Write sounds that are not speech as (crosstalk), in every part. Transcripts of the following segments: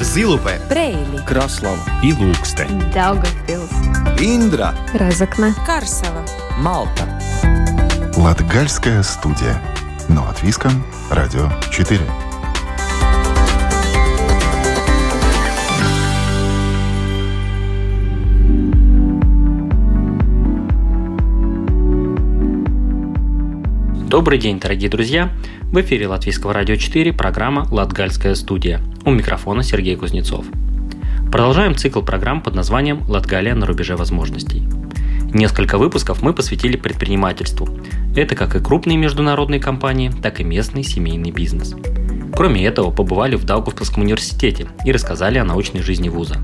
Зилупе, Брейли, Краслава и Лукстен. Даугавпилс, Индра, Разокна, Карсела. Малта Латгальская студия. Но от Виском, Радио 4. Добрый день, дорогие друзья! В эфире Латвийского радио 4 программа «Латгальская студия». У микрофона Сергей Кузнецов. Продолжаем цикл программ под названием «Латгалия на рубеже возможностей». Несколько выпусков мы посвятили предпринимательству. Это как и крупные международные компании, так и местный семейный бизнес. Кроме этого, побывали в Даугавпилском университете и рассказали о научной жизни вуза.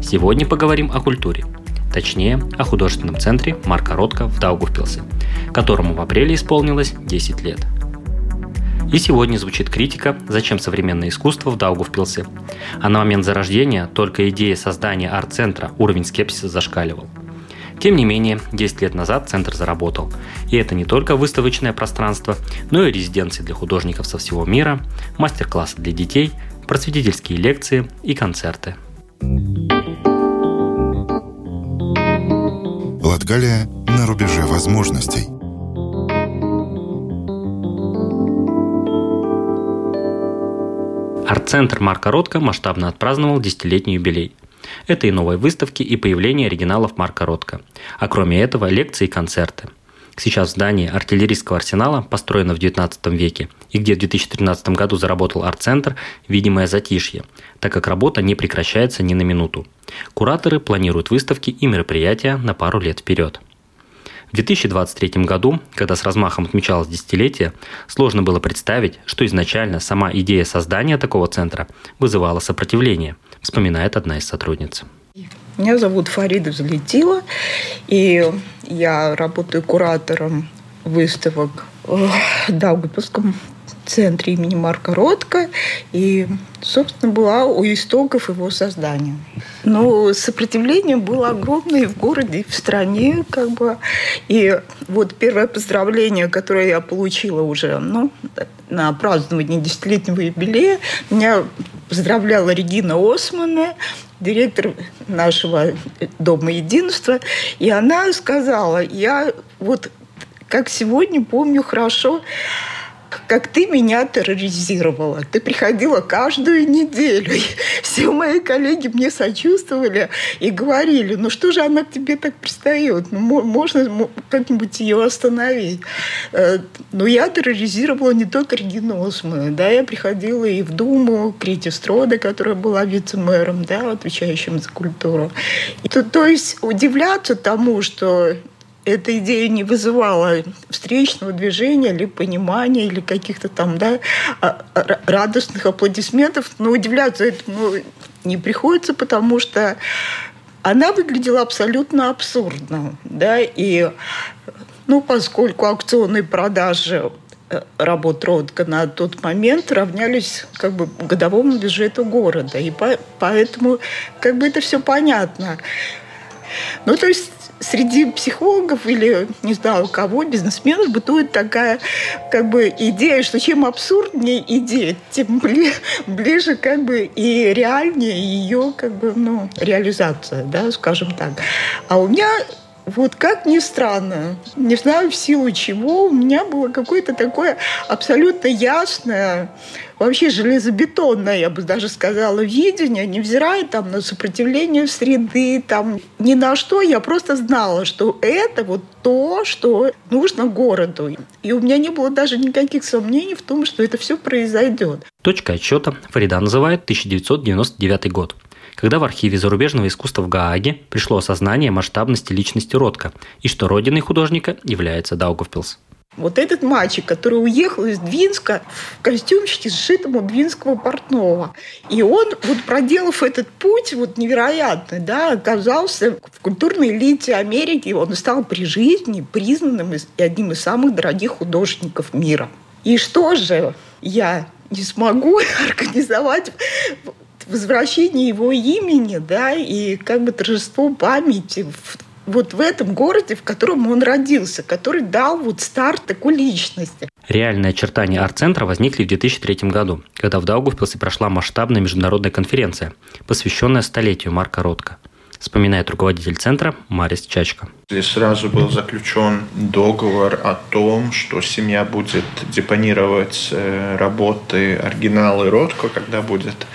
Сегодня поговорим о культуре. Точнее, о художественном центре Марка Ротко в Даугавпилсе, которому в апреле исполнилось 10 лет. И сегодня звучит критика «Зачем современное искусство в Даугавпилсе?». А на момент зарождения только идея создания арт-центра уровень скепсиса зашкаливал. Тем не менее, 10 лет назад центр заработал. И это не только выставочное пространство, но и резиденции для художников со всего мира, мастер-классы для детей, просветительские лекции и концерты. Латгалия на рубеже возможностей. Арт-центр Марка Ротко масштабно отпраздновал десятилетний юбилей. Это и новые выставки, и появление оригиналов Марка Ротко. А кроме этого, лекции и концерты. Сейчас в здании артиллерийского арсенала, построено в 19 веке, и где в 2013 году заработал арт-центр, видимое затишье, так как работа не прекращается ни на минуту. Кураторы планируют выставки и мероприятия на пару лет вперед. В 2023 году, когда с размахом отмечалось десятилетие, сложно было представить, что изначально сама идея создания такого центра вызывала сопротивление, вспоминает одна из сотрудниц. Меня зовут Фарида Взлетила, и я работаю куратором выставок в Даугавпилском центре имени Марка Ротко и, собственно, была у истоков его создания. Но сопротивление было огромное и в городе, и в стране, как бы. И вот первое поздравление, которое я получила уже ну, на празднование десятилетнего юбилея, меня поздравляла Регина Османа, директор нашего Дома единства, и она сказала, я вот как сегодня помню хорошо, как ты меня терроризировала. Ты приходила каждую неделю. И все мои коллеги мне сочувствовали и говорили, ну что же она к тебе так пристает? Ну, можно как-нибудь ее остановить. Э, но я терроризировала не только Регину Османа. Да, я приходила и в Думу, Крити Строда, которая была вице-мэром, да, отвечающим за культуру. И то, то есть удивляться тому, что эта идея не вызывала встречного движения или понимания, или каких-то там да, а, радостных аплодисментов. Но удивляться этому не приходится, потому что она выглядела абсолютно абсурдно. Да? И ну, поскольку аукционные продажи э, работ Ротко на тот момент равнялись как бы годовому бюджету города. И по, поэтому как бы это все понятно. Ну, то есть среди психологов или, не знаю, кого, бизнесменов бытует такая как бы идея, что чем абсурднее идея, тем бли, ближе как бы и реальнее ее как бы, ну, реализация, да, скажем так. А у меня вот как ни странно, не знаю в силу чего, у меня было какое-то такое абсолютно ясное, вообще железобетонное, я бы даже сказала, видение, невзирая там на сопротивление среды, там ни на что, я просто знала, что это вот то, что нужно городу. И у меня не было даже никаких сомнений в том, что это все произойдет. Точка отсчета Фарида называет 1999 год когда в архиве зарубежного искусства в Гааге пришло осознание масштабности личности Ротко и что родиной художника является Даугавпилс. Вот этот мальчик, который уехал из Двинска в костюмчике, сшитом у двинского портного. И он, вот проделав этот путь вот невероятный, да, оказался в культурной элите Америки. Он стал при жизни признанным и одним из самых дорогих художников мира. И что же я не смогу (laughs) организовать возвращение его имени, да, и как бы торжество памяти в, вот в этом городе, в котором он родился, который дал вот старт такой личности. Реальные очертания арт-центра возникли в 2003 году, когда в Даугавпилсе прошла масштабная международная конференция, посвященная столетию Марка Ротко – вспоминает руководитель центра Марис Чачка. Здесь сразу был заключен договор о том, что семья будет депонировать э, работы, оригиналы Ротко, когда будет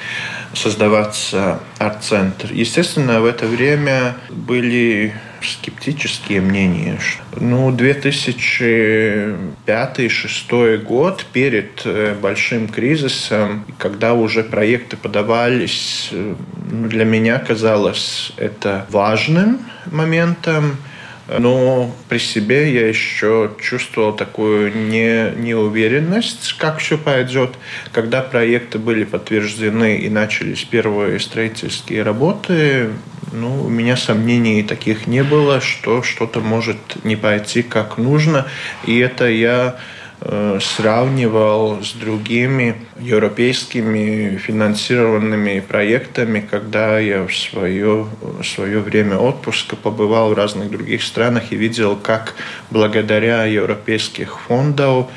создаваться арт-центр. Естественно, в это время были скептические мнения. Ну, 2005-2006 год, перед э, большим кризисом, когда уже проекты подавались, э, ну, для меня казалось это важным моментом. Но при себе я еще чувствовал такую не, неуверенность, как все пойдет. Когда проекты были подтверждены и начались первые строительские работы, ну, у меня сомнений таких не было, что что-то может не пойти как нужно. И это я сравнивал с другими европейскими финансированными проектами, когда я в свое, в свое время отпуска побывал в разных других странах и видел, как благодаря европейских фондов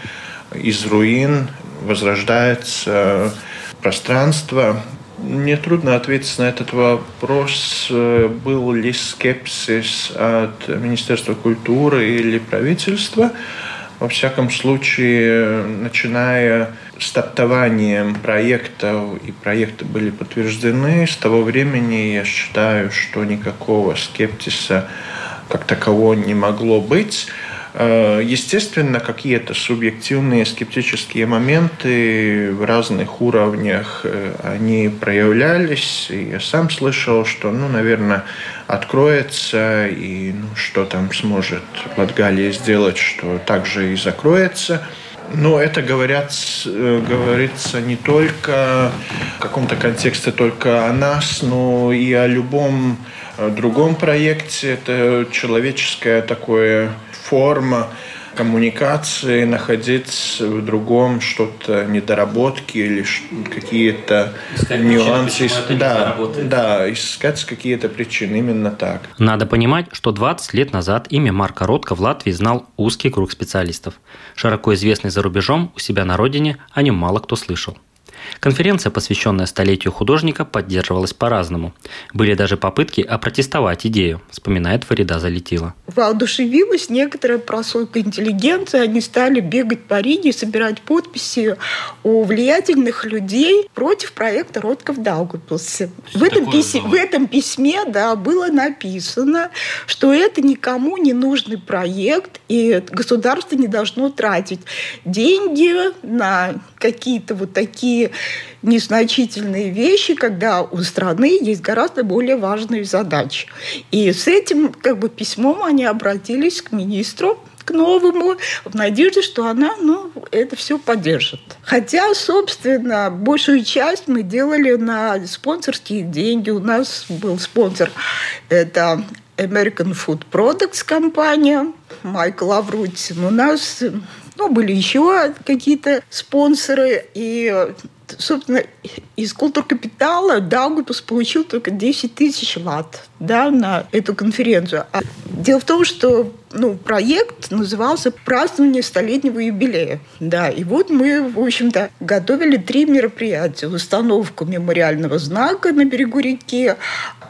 из руин возрождается пространство, мне трудно ответить на этот вопрос, э, был ли скепсис от Министерства культуры или правительства. Во всяком случае, начиная стартованием проектов, и проекты были подтверждены, с того времени я считаю, что никакого скептиса как такового не могло быть. Э, естественно, какие-то субъективные скептические моменты в разных уровнях э, они проявлялись. И я сам слышал, что, ну, наверное, откроется, и ну, что там сможет Латгалия сделать, что также и закроется. Но это говорят, э, говорится не только в каком-то контексте только о нас, но и о любом другом проекте. Это человеческое такое форма коммуникации, находить в другом что-то, недоработки или какие-то нюансы. Причины, да, да, искать какие-то причины, именно так. Надо понимать, что 20 лет назад имя Марка Ротко в Латвии знал узкий круг специалистов. Широко известный за рубежом, у себя на родине о нем мало кто слышал. Конференция, посвященная столетию художника, поддерживалась по-разному. Были даже попытки опротестовать идею, вспоминает Фарида Залетила. Воодушевилась некоторая прослойка интеллигенции. Они стали бегать по Риге и собирать подписи у влиятельных людей против проекта «Родков Даугавпилсе». В этом, письме, в этом письме да, было написано, что это никому не нужный проект, и государство не должно тратить деньги на какие-то вот такие незначительные вещи, когда у страны есть гораздо более важные задачи. И с этим как бы письмом они обратились к министру к новому, в надежде, что она ну, это все поддержит. Хотя, собственно, большую часть мы делали на спонсорские деньги. У нас был спонсор, это American Food Products компания, Майкл Аврутин. У нас ну, были еще какие-то спонсоры. И, собственно, из культур-капитала Даугавпилс получил только 10 тысяч лат да, на эту конференцию. А дело в том, что ну, проект назывался «Празднование столетнего юбилея». Да, и вот мы, в общем-то, готовили три мероприятия. Установку мемориального знака на берегу реки,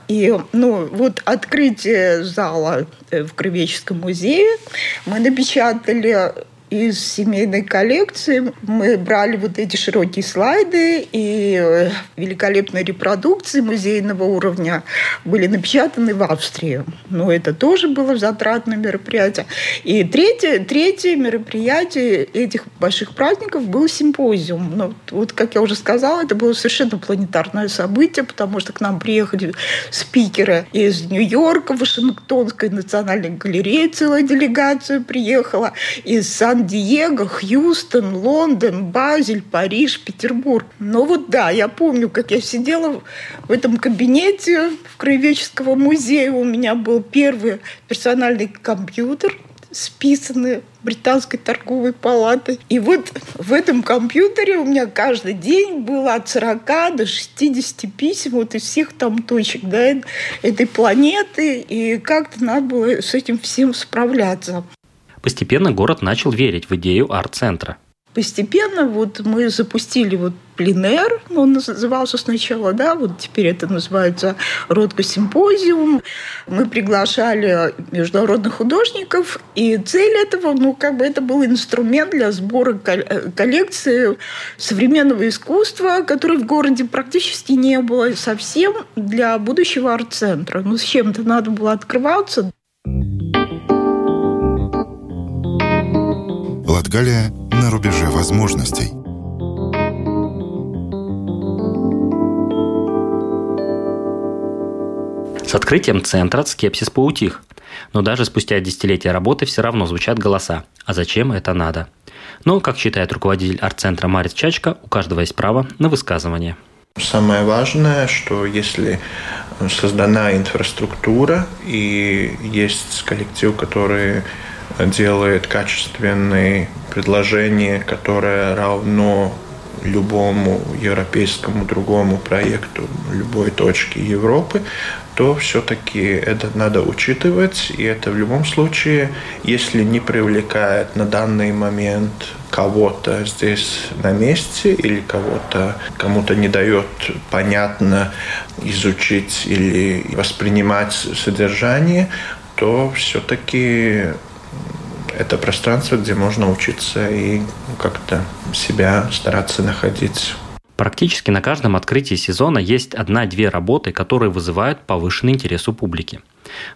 и ну, вот открытие зала э, в Кровеческом музее мы напечатали из семейной коллекции мы брали вот эти широкие слайды и э, великолепные репродукции музейного уровня были напечатаны в Австрии. Но это тоже было затратное мероприятие. И третье, третье мероприятие этих больших праздников был симпозиум. Ну, вот, как я уже сказала, это было совершенно планетарное событие, потому что к нам приехали спикеры из Нью-Йорка, Вашингтонской национальной галереи, целая делегация приехала, из сан Сан-Диего, Хьюстон, Лондон, Базель, Париж, Петербург. Но вот да, я помню, как я сидела в этом кабинете в Краеведческого музея. У меня был первый персональный компьютер, списанный британской торговой палаты. И вот в этом компьютере у меня каждый день было от 40 до 60 писем вот из всех там точек да, этой планеты. И как-то надо было с этим всем справляться. Постепенно город начал верить в идею арт-центра. постепенно вот мы запустили вот пленер, он назывался сначала, да, вот теперь это называется Ротко-симпозиум. Мы приглашали международных художников, и цель этого, ну, как бы это был инструмент для сбора коллекции современного искусства, которой в городе практически не было совсем для будущего арт-центра. Ну, с чем-то надо было открываться. Латгалия на рубеже возможностей. С открытием центра скепсис поутих. Но даже спустя десятилетия работы все равно звучат голоса. А зачем это надо? Но, как считает руководитель арт-центра Марис Чачка, у каждого есть право на высказывание. Самое важное, что если создана инфраструктура и есть коллектив, который делает качественные предложения, которое равно любому европейскому другому проекту любой точки Европы, то все-таки это надо учитывать. И это в любом случае, если не привлекает на данный момент кого-то здесь на месте или кого-то кому-то не дает понятно изучить или воспринимать содержание, то все-таки это пространство, где можно учиться и как-то себя стараться находить. Практически на каждом открытии сезона есть одна-две работы, которые вызывают повышенный интерес у публики.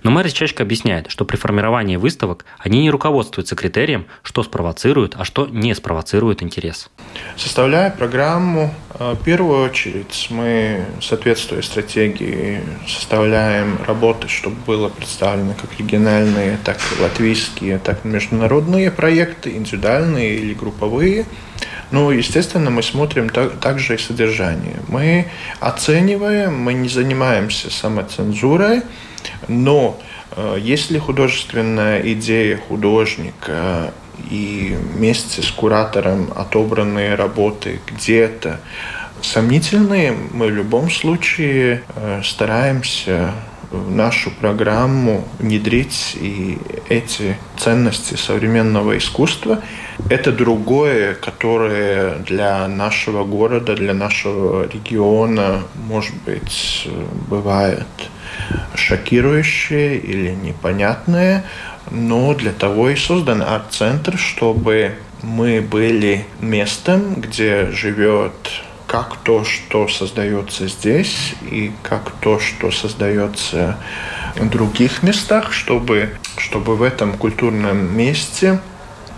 Но Мэрис Чачка объясняет, что при формировании выставок они не руководствуются критерием, что спровоцирует, а что не спровоцирует интерес. Составляя программу, э, в первую очередь мы, соответствуя стратегии, составляем работы, чтобы было представлено как региональные, так и латвийские, так и международные проекты, индивидуальные или групповые. Ну, естественно, мы смотрим так, также и содержание. Мы оцениваем, мы не занимаемся самоцензурой, но э, если художественная идея художника и вместе с куратором отобранные работы где-то? Сомнительные, мы в любом случае э, стараемся в нашу программу внедрить и эти ценности современного искусства. Это другое, которое для нашего города, для нашего региона, может быть, бывает шокирующее или непонятное, но для того и создан арт-центр, чтобы мы были местом, где живет как то, что создается здесь, и как то, что создается в других местах, чтобы, чтобы в этом культурном месте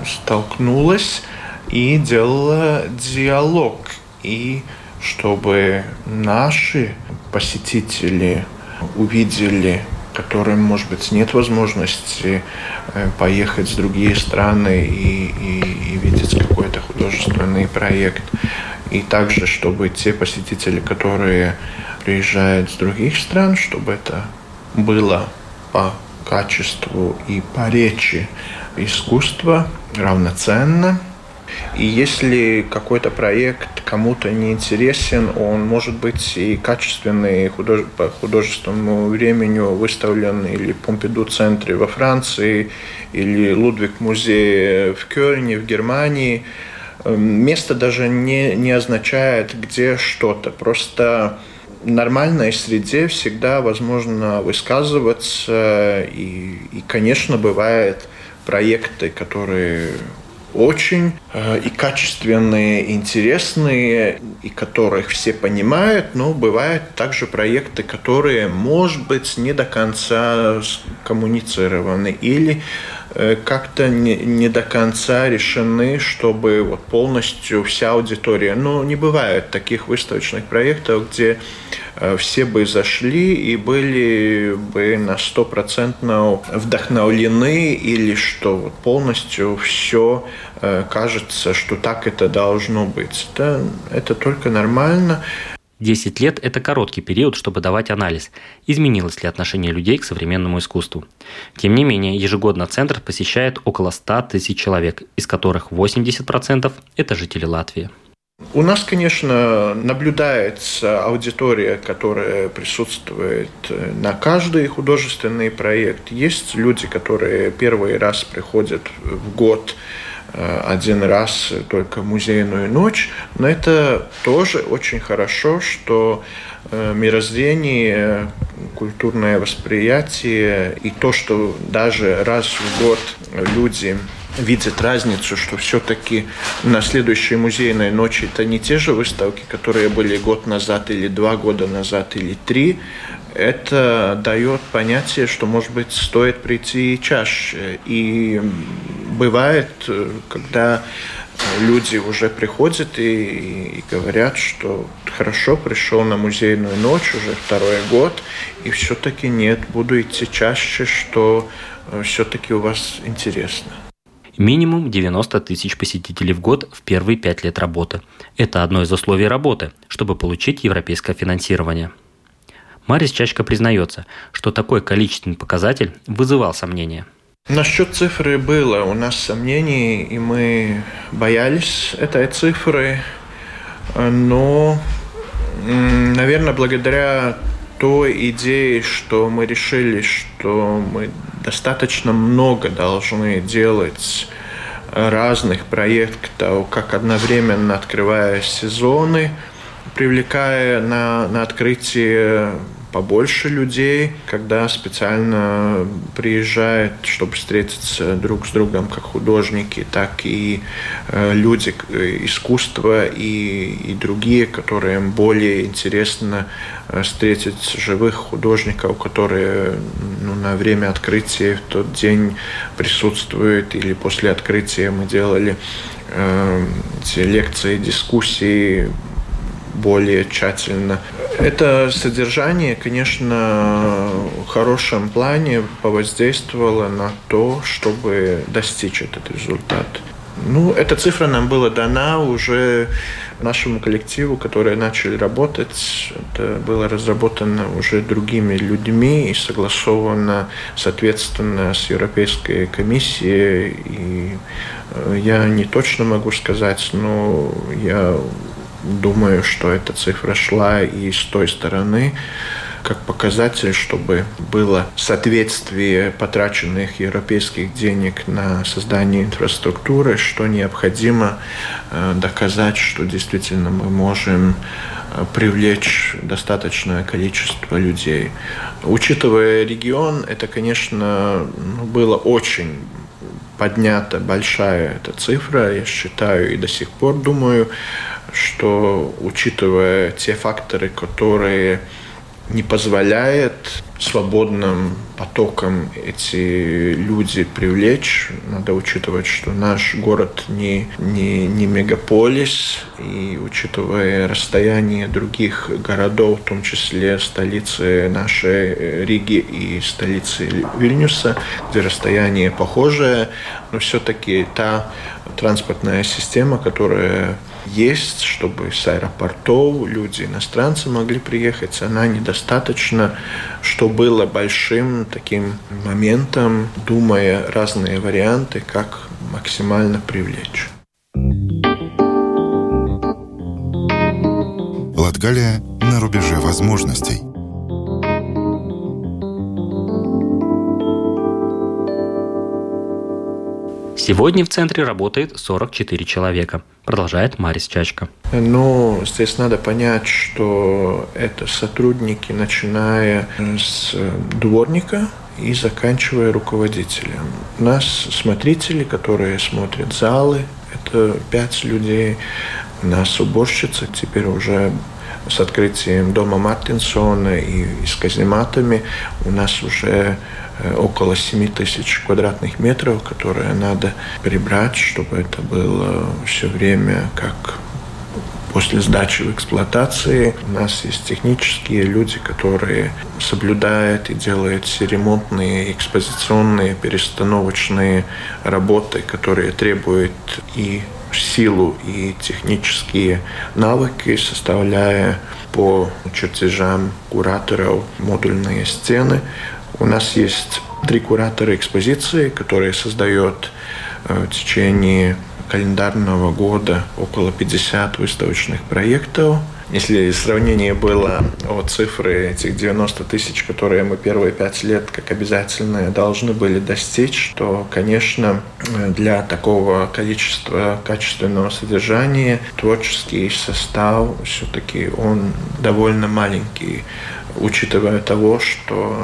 столкнулась и делала диалог, и чтобы наши посетители увидели которым, может быть, нет возможности э, поехать в другие страны и, и, и видеть какой-то художественный проект. И также, чтобы те посетители, которые приезжают с других стран, чтобы это было по качеству и по речи искусства равноценно – и если какой-то проект кому-то не интересен, он может быть и качественный худож... по художественному времени выставлен или в Помпиду-центре во Франции, или Лудвиг-музей в Кёльне в Германии. Эм, место даже не, не означает, где что-то. Просто в нормальной среде всегда возможно высказываться. И, и конечно, бывают проекты, которые очень э, и качественные, интересные, и которых все понимают, но бывают также проекты, которые, может быть, не до конца коммуницированы или э, как-то не, не до конца решены, чтобы вот полностью вся аудитория. Но не бывает таких выставочных проектов, где Э, все бы зашли и были бы на стопроцентно вдохновлены или что вот полностью все э, кажется, что так это должно быть. Это, это только нормально. 10 лет – это короткий период, чтобы давать анализ, изменилось ли отношение людей к современному искусству. Тем не менее, ежегодно Центр посещает около 100 тысяч человек, из которых 80% – это жители Латвии. У нас, конечно, наблюдается аудитория, которая присутствует на каждый художественный проект. Есть люди, которые первый раз приходят в год один раз только музейную ночь. Но это тоже очень хорошо, что мироздание, культурное восприятие и то, что даже раз в год люди видят разницу, что все-таки на следующей музейной ночи это не те же выставки, которые были год назад или два года назад или три. Это дает понятие, что, может быть, стоит прийти чаще. И бывает, когда люди уже приходят и, и говорят, что хорошо, пришел на музейную ночь уже второй год, и все-таки нет, буду идти чаще, что э, все-таки у вас интересно. Минимум 90 тысяч посетителей в год в первые пять лет работы. Это одно из условий работы, чтобы получить европейское финансирование. Марис Чачка признается, что такой количественный показатель вызывал сомнения. Насчет цифры было у нас сомнений, и мы боялись этой цифры, но, наверное, благодаря той идее, что мы решили, что мы достаточно много должны делать разных проектов, как одновременно открывая сезоны, привлекая на, на открытие побольше людей, когда специально приезжают, чтобы встретиться друг с другом, как художники, так и э, люди э, искусства и, и другие, которые более интересно э, встретить живых художников, которые ну, на время открытия в тот день присутствуют, или после открытия мы делали э, эти лекции, дискуссии более тщательно. Это содержание, конечно, в хорошем плане повоздействовало на то, чтобы достичь этот результат. Ну, эта цифра нам была дана уже нашему коллективу, которые начали работать. Это было разработано уже другими людьми и согласовано, соответственно, с Европейской комиссией. И э, я не точно могу сказать, но я Думаю, что эта цифра шла и с той стороны, как показатель, чтобы было соответствие потраченных европейских денег на создание инфраструктуры, что необходимо э, доказать, что действительно мы можем э, привлечь достаточное количество людей. Учитывая регион, это, конечно, ну, было очень поднята большая эта цифра, я считаю и до сих пор думаю, что учитывая те факторы, которые не позволяет свободным потоком эти люди привлечь. Надо учитывать, что наш город не, не, не мегаполис, и учитывая расстояние других городов, в том числе столицы нашей Риги и столицы Вильнюса, где расстояние похожее, но все-таки та транспортная система, которая есть, чтобы с аэропортов люди, иностранцы могли приехать, она недостаточно, что было большим таким моментом, думая разные варианты, как максимально привлечь. Латгалия на рубеже возможностей – Сегодня в центре работает 44 человека, продолжает Марис Чачка. Ну, здесь надо понять, что это сотрудники, начиная с дворника и заканчивая руководителем. У нас смотрители, которые смотрят залы, это пять людей. У нас уборщица, теперь уже с открытием дома Мартинсона и, с казематами у нас уже около 7 тысяч квадратных метров, которые надо прибрать, чтобы это было все время как после сдачи в эксплуатации. У нас есть технические люди, которые соблюдают и делают все ремонтные, экспозиционные, перестановочные работы, которые требуют и силу, и технические навыки, составляя по чертежам кураторов модульные стены. У нас есть три куратора экспозиции, которые создают э, в течение календарного года около 50 выставочных проектов. если сравнение было о цифры этих 90 тысяч, которые мы первые пять лет как обязательные должны были достичь, то, конечно, для такого количества качественного содержания творческий состав все-таки он довольно маленький учитывая того, что,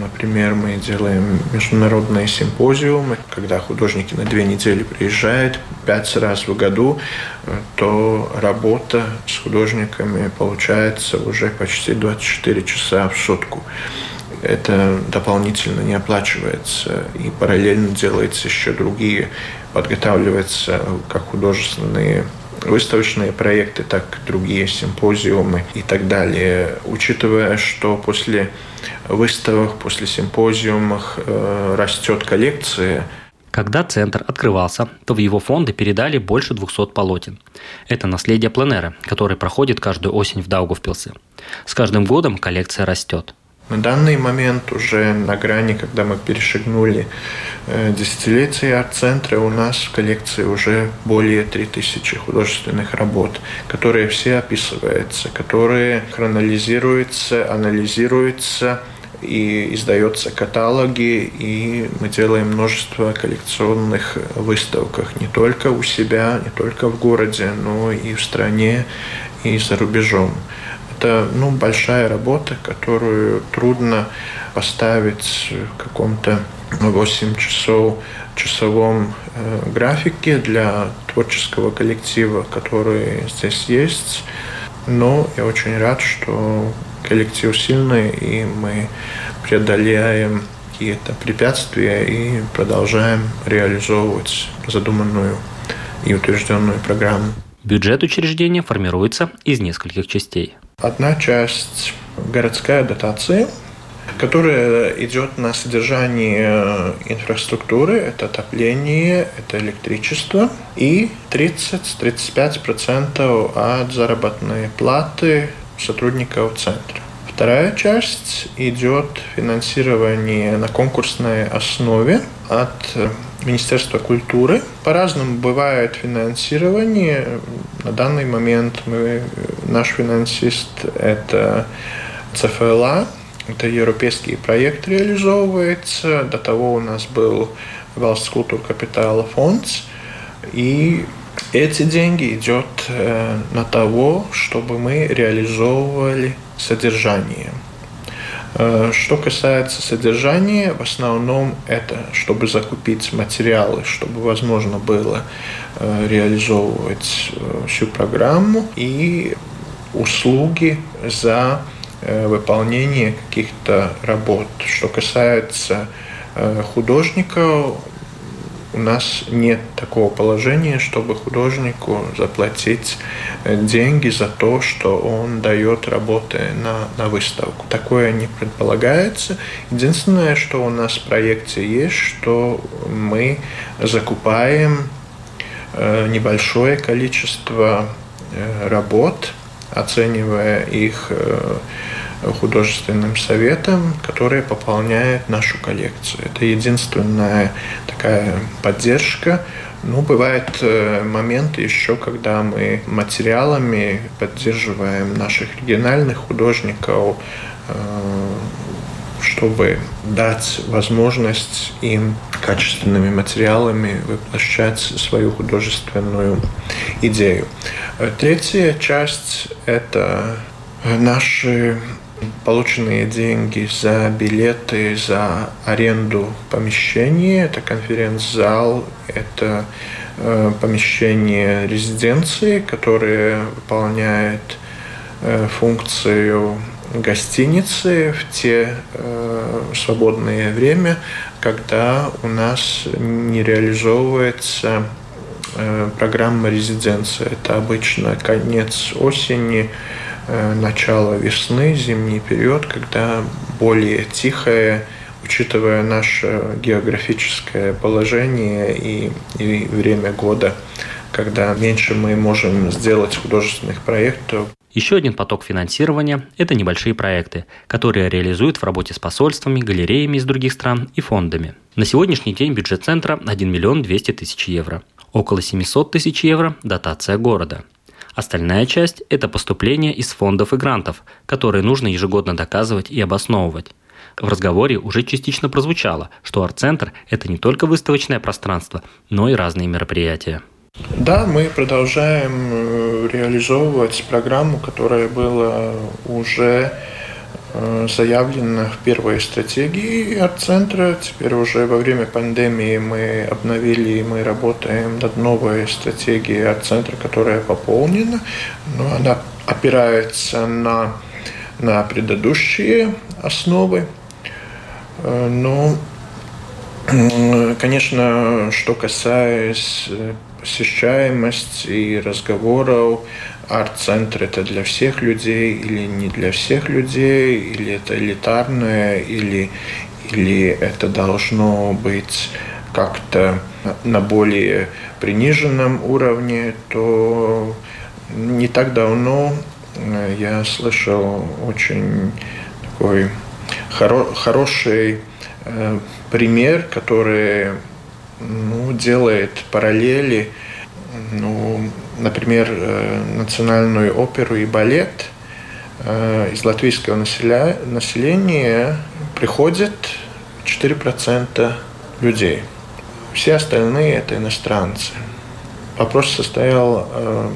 например, мы делаем международные симпозиумы, когда художники на две недели приезжают пять раз в году, то работа с художниками получается уже почти 24 часа в сутку. Это дополнительно не оплачивается, и параллельно делается еще другие, подготавливаются как художественные выставочные проекты, так и другие симпозиумы и так далее. Учитывая, что после выставок, после симпозиумов э, растет коллекция, когда центр открывался, то в его фонды передали больше 200 полотен. Это наследие пленера, который проходит каждую осень в Даугавпилсе. С каждым годом коллекция растет. На данный момент уже на грани, когда мы перешагнули э, десятилетие арт-центра, у нас в коллекции уже более 3000 художественных работ, которые все описываются, которые хронализируются, анализируются, и издаются каталоги, и мы делаем множество коллекционных выставок не только у себя, не только в городе, но и в стране, и за рубежом. Это ну, большая работа, которую трудно поставить в каком-то 8 часов часовом э, графике для творческого коллектива, который здесь есть. Но я очень рад, что коллектив сильный, и мы преодоляем какие-то препятствия и продолжаем реализовывать задуманную и утвержденную программу. Бюджет учреждения формируется из нескольких частей. Одна часть – городская дотация, которая идет на содержание инфраструктуры, это отопление, это электричество, и 30-35% от заработной платы сотрудников центра. Вторая часть идет финансирование на конкурсной основе от Министерства культуры. По-разному бывает финансирование. На данный момент мы, наш финансист – это ЦФЛА, это европейский проект реализовывается. До того у нас был Valsts культур капитала фонд. И эти деньги идет э, на того, чтобы мы реализовывали содержание. Э, что касается содержания, в основном это, чтобы закупить материалы, чтобы возможно было э, реализовывать всю программу и услуги за выполнение каких-то работ. Что касается художников, у нас нет такого положения, чтобы художнику заплатить э, деньги за то, что он дает работы на, на выставку. Такое не предполагается. Единственное, что у нас в проекте есть, что мы закупаем э, небольшое количество э, работ, оценивая их художественным советом, который пополняет нашу коллекцию. Это единственная такая поддержка. Ну, бывают э, моменты еще, когда мы материалами поддерживаем наших региональных художников, э, чтобы дать возможность им качественными материалами воплощать свою художественную идею. Третья часть – это наши полученные деньги за билеты, за аренду помещения. Это конференц-зал, это э, помещение резиденции, которое выполняет э, функцию гостиницы в те э, свободное время, когда у нас не реализовывается э, программа резиденции. Это обычно конец осени, начало весны, зимний период, когда более тихое, учитывая наше географическое положение и, и время года, когда меньше мы можем сделать художественных проектов. Еще один поток финансирования – это небольшие проекты, которые реализуют в работе с посольствами, галереями из других стран и фондами. На сегодняшний день бюджет центра – 1 миллион 200 тысяч евро. Около 700 тысяч евро – дотация города – Остальная часть – это поступление из фондов и грантов, которые нужно ежегодно доказывать и обосновывать. В разговоре уже частично прозвучало, что арт-центр – это не только выставочное пространство, но и разные мероприятия. Да, мы продолжаем э, реализовывать программу, которая была уже э, заявлена в первой стратегии арт-центра. Теперь уже во время пандемии мы обновили и мы работаем над новой стратегией арт-центра, которая пополнена. Но она опирается на, на предыдущие основы. Э, но, конечно, что касается посещаемость и разговоров. Арт-центр это для всех людей или не для всех людей, или это элитарное, или, или это должно быть как-то на более приниженном уровне, то не так давно я слышал очень такой хоро хороший э, пример, который ну, делает параллели, ну, например, э, национальную оперу и балет э, из латвийского населя... населения приходит 4% людей. Все остальные это иностранцы. Вопрос состоял э,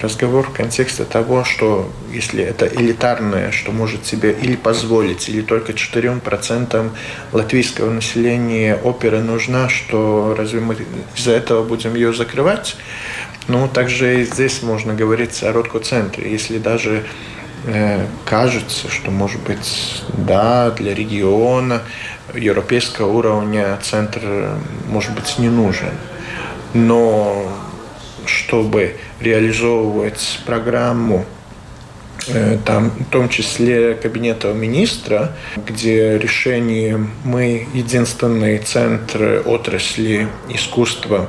разговор в контексте того, что если это элитарное, что может себе или позволить, или только 4% латвийского населения опера нужна, что разве мы из-за этого будем ее закрывать? Ну, также и здесь можно говорить о родко-центре. Если даже э, кажется, что, может быть, да, для региона европейского уровня центр, может быть, не нужен. Но чтобы реализовывать программу э, там, в том числе кабинета министра, где решение мы единственный центр отрасли искусства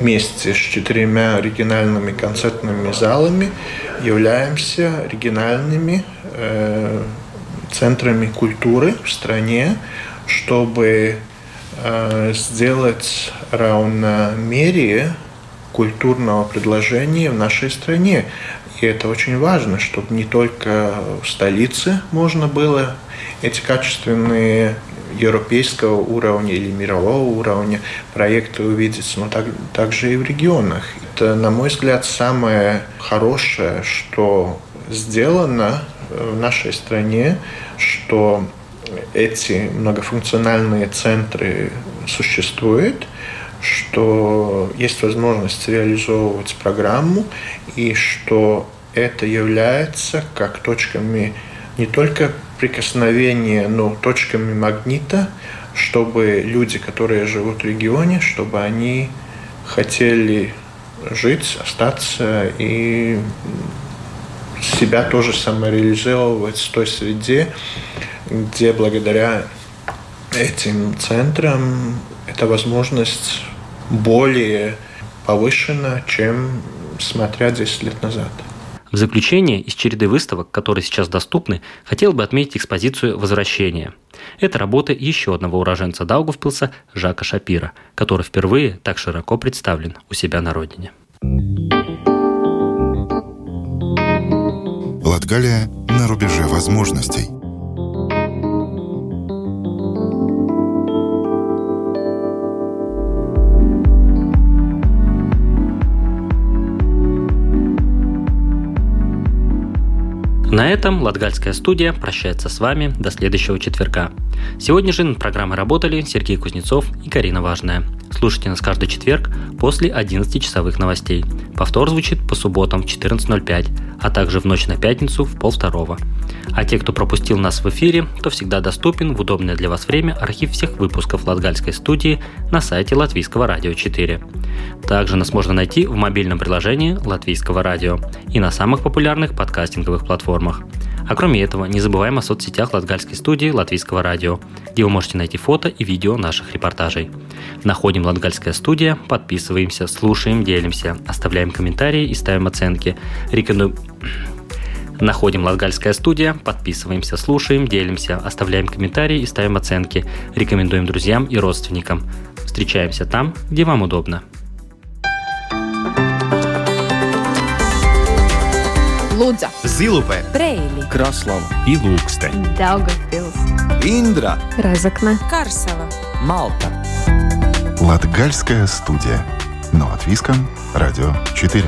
вместе с четырьмя оригинальными концертными залами являемся оригинальными э, центрами культуры в стране, чтобы э, сделать равномерие культурного предложения в нашей стране. И это очень важно, чтобы не только в столице можно было эти качественные европейского уровня или мирового уровня проекты увидеть, но так, также и в регионах. Это, на мой взгляд, самое хорошее, что сделано в нашей стране, что эти многофункциональные центры существуют – что есть возможность реализовывать программу и что это является как точками не только прикосновения, но точками магнита, чтобы люди, которые живут в регионе, чтобы они хотели жить, остаться и себя тоже самореализовывать в той среде, где благодаря этим центрам эта возможность более повышена, чем смотря 10 лет назад. В заключение из череды выставок, которые сейчас доступны, хотел бы отметить экспозицию «Возвращение». Это работа еще одного уроженца Даугавпилса Жака Шапира, который впервые так широко представлен у себя на родине. Латгалия на рубеже возможностей. На этом Латгальская студия прощается с вами до следующего четверга. Сегодня же над программой работали Сергей Кузнецов и Карина Важная. Слушайте нас каждый четверг после 11-часовых новостей. Повтор звучит по субботам в 14.05, а также в ночь на пятницу в полвторого. А те, кто пропустил нас в эфире, то всегда доступен в удобное для вас время архив всех выпусков Латгальской студии на сайте Латвийского радио 4. Также нас можно найти в мобильном приложении Латвийского радио и на самых популярных подкастинговых платформах. А кроме этого, не забываем о соцсетях Латгальской студии Латвийского радио, где вы можете найти фото и видео наших репортажей. Находим Латгальская студия, подписываемся, слушаем, делимся, оставляем комментарии и ставим оценки. Рекомендуем... (clears throat) Находим Латгальская студия, подписываемся, слушаем, делимся, оставляем комментарии и ставим оценки. Рекомендуем друзьям и родственникам. Встречаемся там, где вам удобно. Лудза, Зилупе, Брейли, Краслава и Ilūkste, Daugavpils, Индра, Разокна, Карсела. Малта. Латгальская студия. Но от Виском, Радио 4.